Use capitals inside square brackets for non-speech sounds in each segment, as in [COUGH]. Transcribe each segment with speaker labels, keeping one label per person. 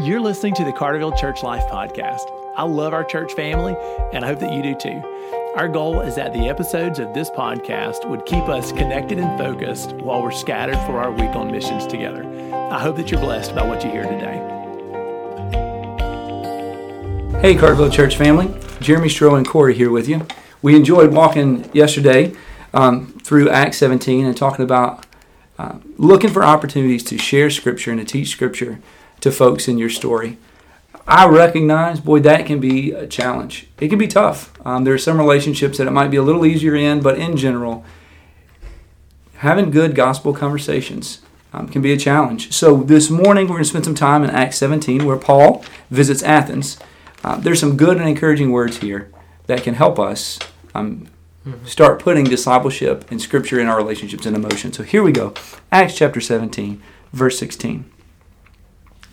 Speaker 1: You're listening to the Carterville Church Life Podcast. I love our church family, and I hope that you do too. Our goal is that the episodes of this podcast would keep us connected and focused while we're scattered for our week on missions together. I hope that you're blessed by what you hear today.
Speaker 2: Hey, Carterville Church family. Jeremy Stroh and Corey here with you. We enjoyed walking yesterday um, through Acts 17 and talking about uh, looking for opportunities to share Scripture and to teach Scripture to folks in your story. I recognize, boy, that can be a challenge. It can be tough. Um, there are some relationships that it might be a little easier in, but in general, having good gospel conversations um, can be a challenge. So this morning, we're going to spend some time in Acts 17 where Paul visits Athens. Uh, there's some good and encouraging words here that can help us um, start putting discipleship and scripture in our relationships and emotion. So here we go Acts chapter 17, verse 16.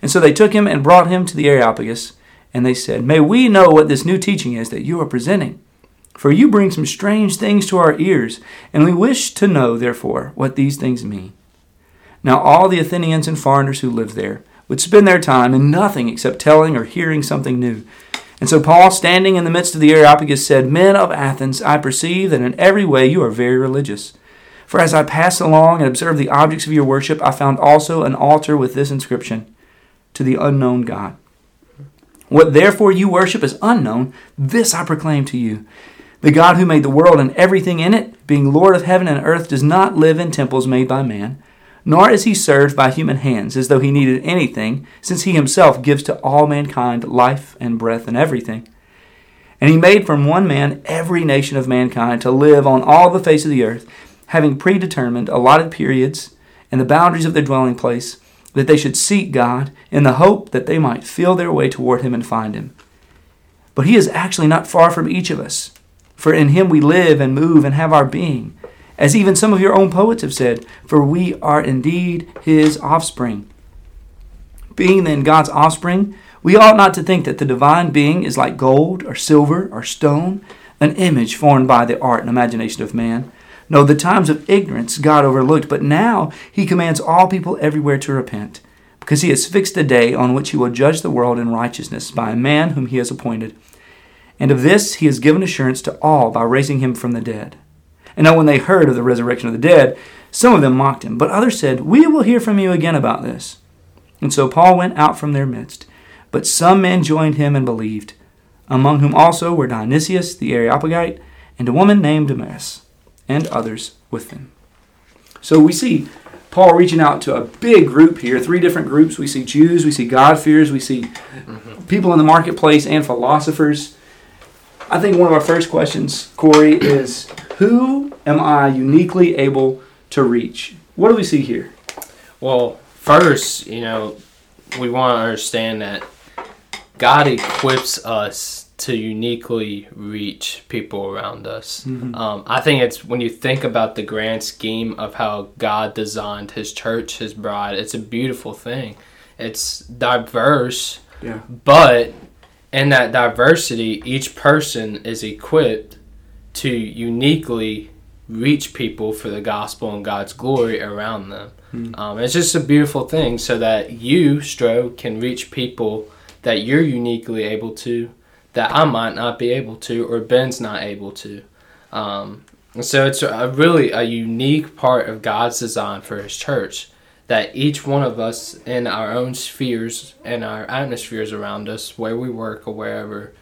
Speaker 2: And so they took him and brought him to the Areopagus, and they said, May we know what this new teaching is that you are presenting. For you bring some strange things to our ears, and we wish to know, therefore, what these things mean. Now all the Athenians and foreigners who lived there would spend their time in nothing except telling or hearing something new. And so Paul, standing in the midst of the Areopagus, said, Men of Athens, I perceive that in every way you are very religious. For as I passed along and observed the objects of your worship, I found also an altar with this inscription to the unknown God. What therefore you worship is unknown, this I proclaim to you. The God who made the world and everything in it, being Lord of heaven and earth, does not live in temples made by man, nor is he served by human hands as though he needed anything, since he himself gives to all mankind life and breath and everything. And he made from one man every nation of mankind to live on all the face of the earth, having predetermined allotted periods and the boundaries of their dwelling place that they should seek God in the hope that they might feel their way toward Him and find Him. But He is actually not far from each of us, for in Him we live and move and have our being. As even some of your own poets have said, for we are indeed His offspring. Being then God's offspring, we ought not to think that the divine being is like gold or silver or stone, an image formed by the art and imagination of man. No, the times of ignorance God overlooked, but now he commands all people everywhere to repent, because he has fixed a day on which he will judge the world in righteousness by a man whom he has appointed. And of this he has given assurance to all by raising him from the dead. And now when they heard of the resurrection of the dead, some of them mocked him, but others said, We will hear from you again about this. And so Paul went out from their midst, but some men joined him and believed, among whom also were Dionysius the Areopagite, and a woman named Damaris and others with them. So we see Paul reaching out to a big group here, three different groups. We see Jews, we see God-fearers, we see people in the marketplace, and philosophers. I think one of our first questions, Corey, is who am I uniquely able to reach? What do we see here?
Speaker 3: Well, first, you know, we want to understand that God equips us to uniquely reach people around us. Mm-hmm. Um, I think it's when you think about the grand scheme of how God designed His church, His bride. It's a beautiful thing. It's diverse, yeah. but in that diversity, each person is equipped to uniquely reach people for the gospel and God's glory around them. Mm-hmm. Um, it's just a beautiful thing, so that you, Stro, can reach people that you're uniquely able to that I might not be able to or Ben's not able to. Um, so it's a really a unique part of God's design for His church that each one of us in our own spheres and our atmospheres around us, where we work or wherever,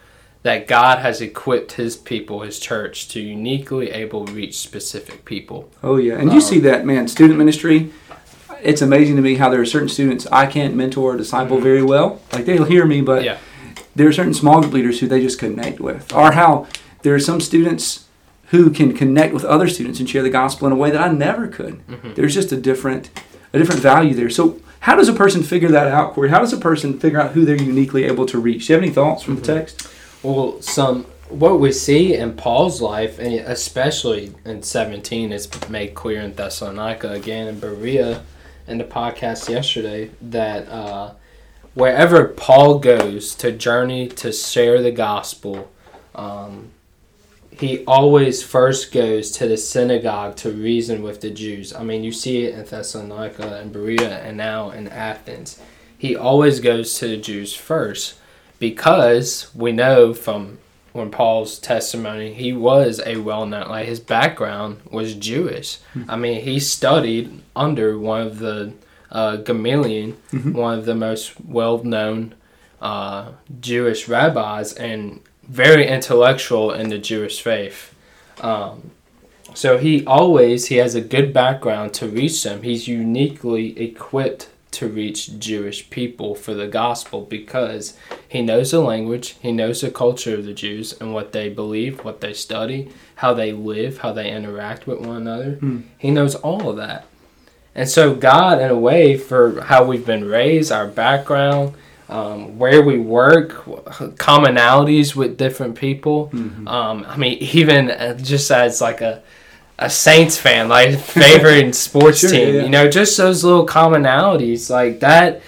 Speaker 3: that God has equipped His people, His church, to uniquely able reach specific people.
Speaker 2: Oh yeah, and um, you see that man, student ministry. It's amazing to me how there are certain students I can't mentor or disciple mm-hmm. very well. Like they'll hear me, but yeah there are certain small group leaders who they just connect with, or how there are some students who can connect with other students and share the gospel in a way that I never could. Mm-hmm. There's just a different a different value there. So How does a person figure that out, Corey? How does a person figure out who they're uniquely able to reach? Do you have any thoughts from the text?
Speaker 3: Well, some what we see in Paul's life, and especially in 17, is made clear in Thessalonica again in Berea, in the podcast yesterday, that uh, wherever Paul goes to journey to share the gospel, um, he always first goes to the synagogue to reason with the Jews. I mean, you see it in Thessalonica and Berea and now in Athens. He always goes to the Jews first because we know from when Paul's testimony, he was a well known, like his background was Jewish. Mm-hmm. I mean, he studied under one of the uh, Gamaliel, mm-hmm. one of the most well known uh, Jewish rabbis, and very intellectual in the Jewish faith. Um, so he always he has a good background to reach them. He's uniquely equipped to reach Jewish people for the gospel because he knows the language, he knows the culture of the Jews and what they believe, what they study, how they live, how they interact with one another. Mm. He knows all of that. And so, God, in a way, for how we've been raised, our background, um, where we work, commonalities with different people. Mm-hmm. Um, I mean, even uh, just as like a a Saints fan, like [LAUGHS] favorite sports sure, team, yeah. you know, just those little commonalities like that.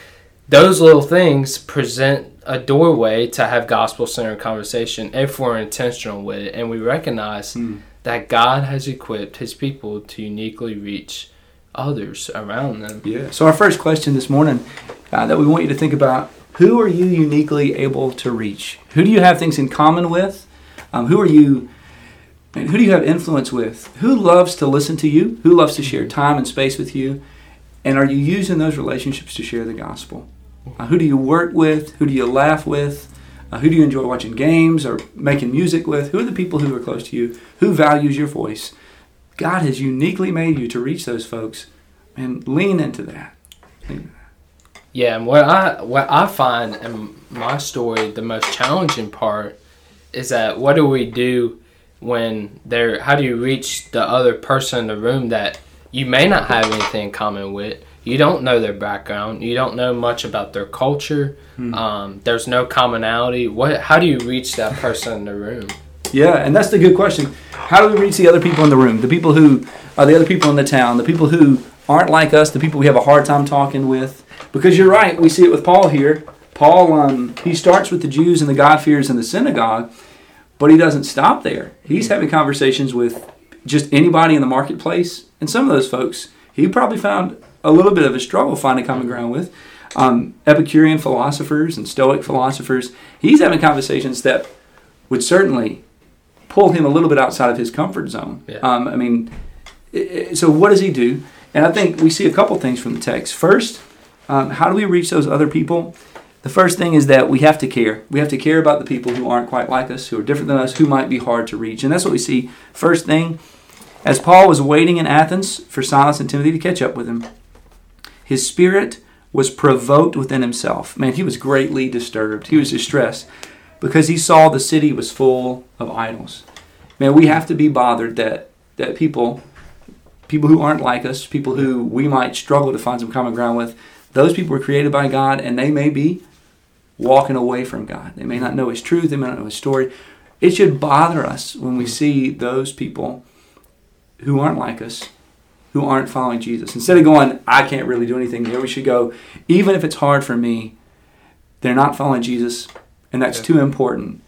Speaker 3: Those little things present a doorway to have gospel centered conversation if we're intentional with it and we recognize mm. that God has equipped His people to uniquely reach others around them.
Speaker 2: Yeah. So our first question this morning uh, that we want you to think about who are you uniquely able to reach? Who do you have things in common with? Um, who are you? And who do you have influence with? Who loves to listen to you? Who loves to share time and space with you? And are you using those relationships to share the gospel? Uh, who do you work with? Who do you laugh with? Uh, who do you enjoy watching games or making music with? Who are the people who are close to you? Who values your voice? God has uniquely made you to reach those folks, and lean into that. Lean into that.
Speaker 3: Yeah, and what I what I find in my story the most challenging part is that what do we do when there? How do you reach the other person in the room that you may not have anything in common with? You don't know their background. You don't know much about their culture. Hmm. Um, there's no commonality. What? How do you reach that person in the room?
Speaker 2: Yeah, and that's the good question. How do we reach the other people in the room? The people who are the other people in the town, the people who aren't like us, the people we have a hard time talking with. Because you're right, we see it with Paul here. Paul, um, he starts with the Jews and the God-fearers in the synagogue, but he doesn't stop there. He's having conversations with just anybody in the marketplace, and some of those folks he probably found a little bit of a struggle finding common ground with. Um, Epicurean philosophers and Stoic philosophers, he's having conversations that would certainly pull him a little bit outside of his comfort zone. Yeah. Um, I mean, so what does he do? And I think we see a couple things from the text. First, um, how do we reach those other people? The first thing is that we have to care. We have to care about the people who aren't quite like us, who are different than us, who might be hard to reach. And that's what we see. First thing, as Paul was waiting in Athens for Silas and Timothy to catch up with him, his spirit was provoked within himself. Man, he was greatly disturbed. He was distressed because he saw the city was full of idols. Man, we have to be bothered that, that people people who aren't like us, people who we might struggle to find some common ground with, those people were created by God and they may be walking away from God. They may not know His truth, they may not know His story. It should bother us when we see those people who aren't like us, who aren't following Jesus. Instead of going, I can't really do anything here, we should go, even if it's hard for me, they're not following Jesus, and that's yeah. too important.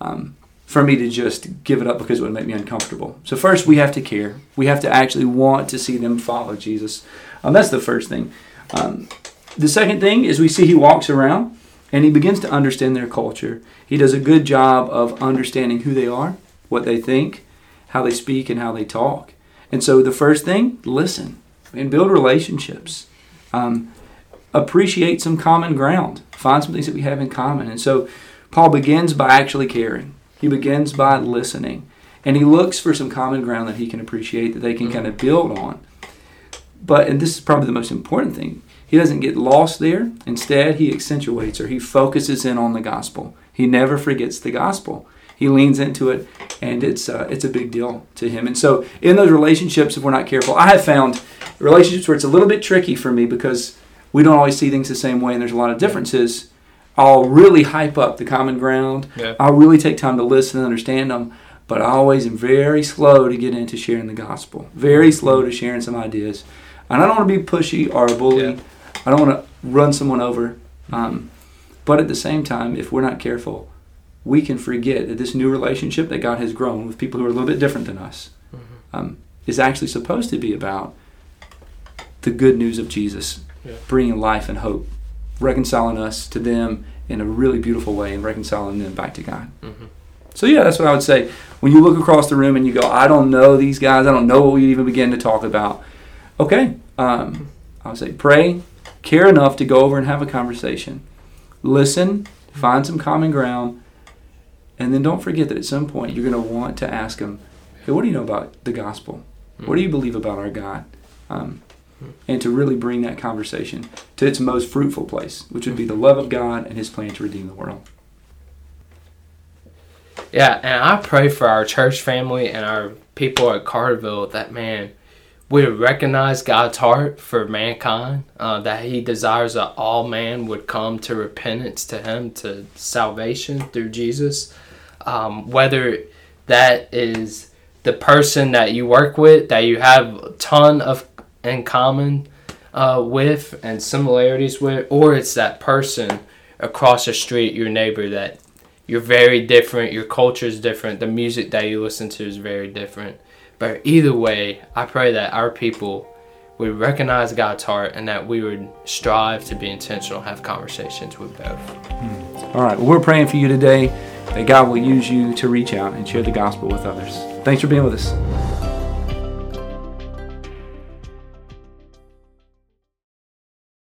Speaker 2: Um, for me to just give it up because it would make me uncomfortable. So first, we have to care. We have to actually want to see them follow Jesus. Um, that's the first thing. Um, the second thing is we see he walks around and he begins to understand their culture. He does a good job of understanding who they are, what they think, how they speak, and how they talk. And so the first thing, listen and build relationships. Um, appreciate some common ground. Find some things that we have in common. And so Paul begins by actually caring. He begins by listening. And he looks for some common ground that he can appreciate, that they can kind of build on. But, and this is probably the most important thing, he doesn't get lost there. Instead, he accentuates or he focuses in on the gospel. He never forgets the gospel. He leans into it, and it's uh, it's a big deal to him. And so, in those relationships, if we're not careful, I have found relationships where it's a little bit tricky for me because we don't always see things the same way, and there's a lot of differences. I'll really hype up the common ground.
Speaker 3: Yeah.
Speaker 2: I'll really take time to listen and understand them, but I always am very slow to get into sharing the gospel. Very slow to sharing some ideas, and I don't want to be pushy or a bully.
Speaker 3: Yeah.
Speaker 2: I don't want to run someone over. Um, but at the same time, if we're not careful, we can forget that this new relationship that God has grown with people who are a little bit different than us um, is actually supposed to be about the good news of Jesus,
Speaker 3: Yeah.
Speaker 2: bringing life and hope, reconciling us to them in a really beautiful way, and reconciling them back to God.
Speaker 3: Mhm.
Speaker 2: So yeah, that's what I would say. When you look across the room and you go, "I don't know these guys. I don't know what we even begin to talk about." Okay, um, I would say pray, care enough to go over and have a conversation, listen, find some common ground, and then don't forget that at some point you're going to want to ask them, "Hey, what do you know about the gospel? What do you believe about our God?" Um, and to really bring that conversation to its most fruitful place, which would be the love of God and His plan to redeem the world.
Speaker 3: Yeah, and I pray for our church family and our people at Carterville that man, we recognize God's heart for mankind, uh, that He desires that all man would come to repentance to Him, to salvation through Jesus. Um, whether that is the person that you work with, that you have a ton of in common uh, with and similarities with, or it's that person across the street, your neighbor that you're very different, your culture is different, the music that you listen to is very different. But either way, I pray that our people would recognize God's heart and that we would strive to be intentional, have conversations with both.
Speaker 2: All right, well, we're praying for you today that God will use you to reach out and share the gospel with others. Thanks for being with us.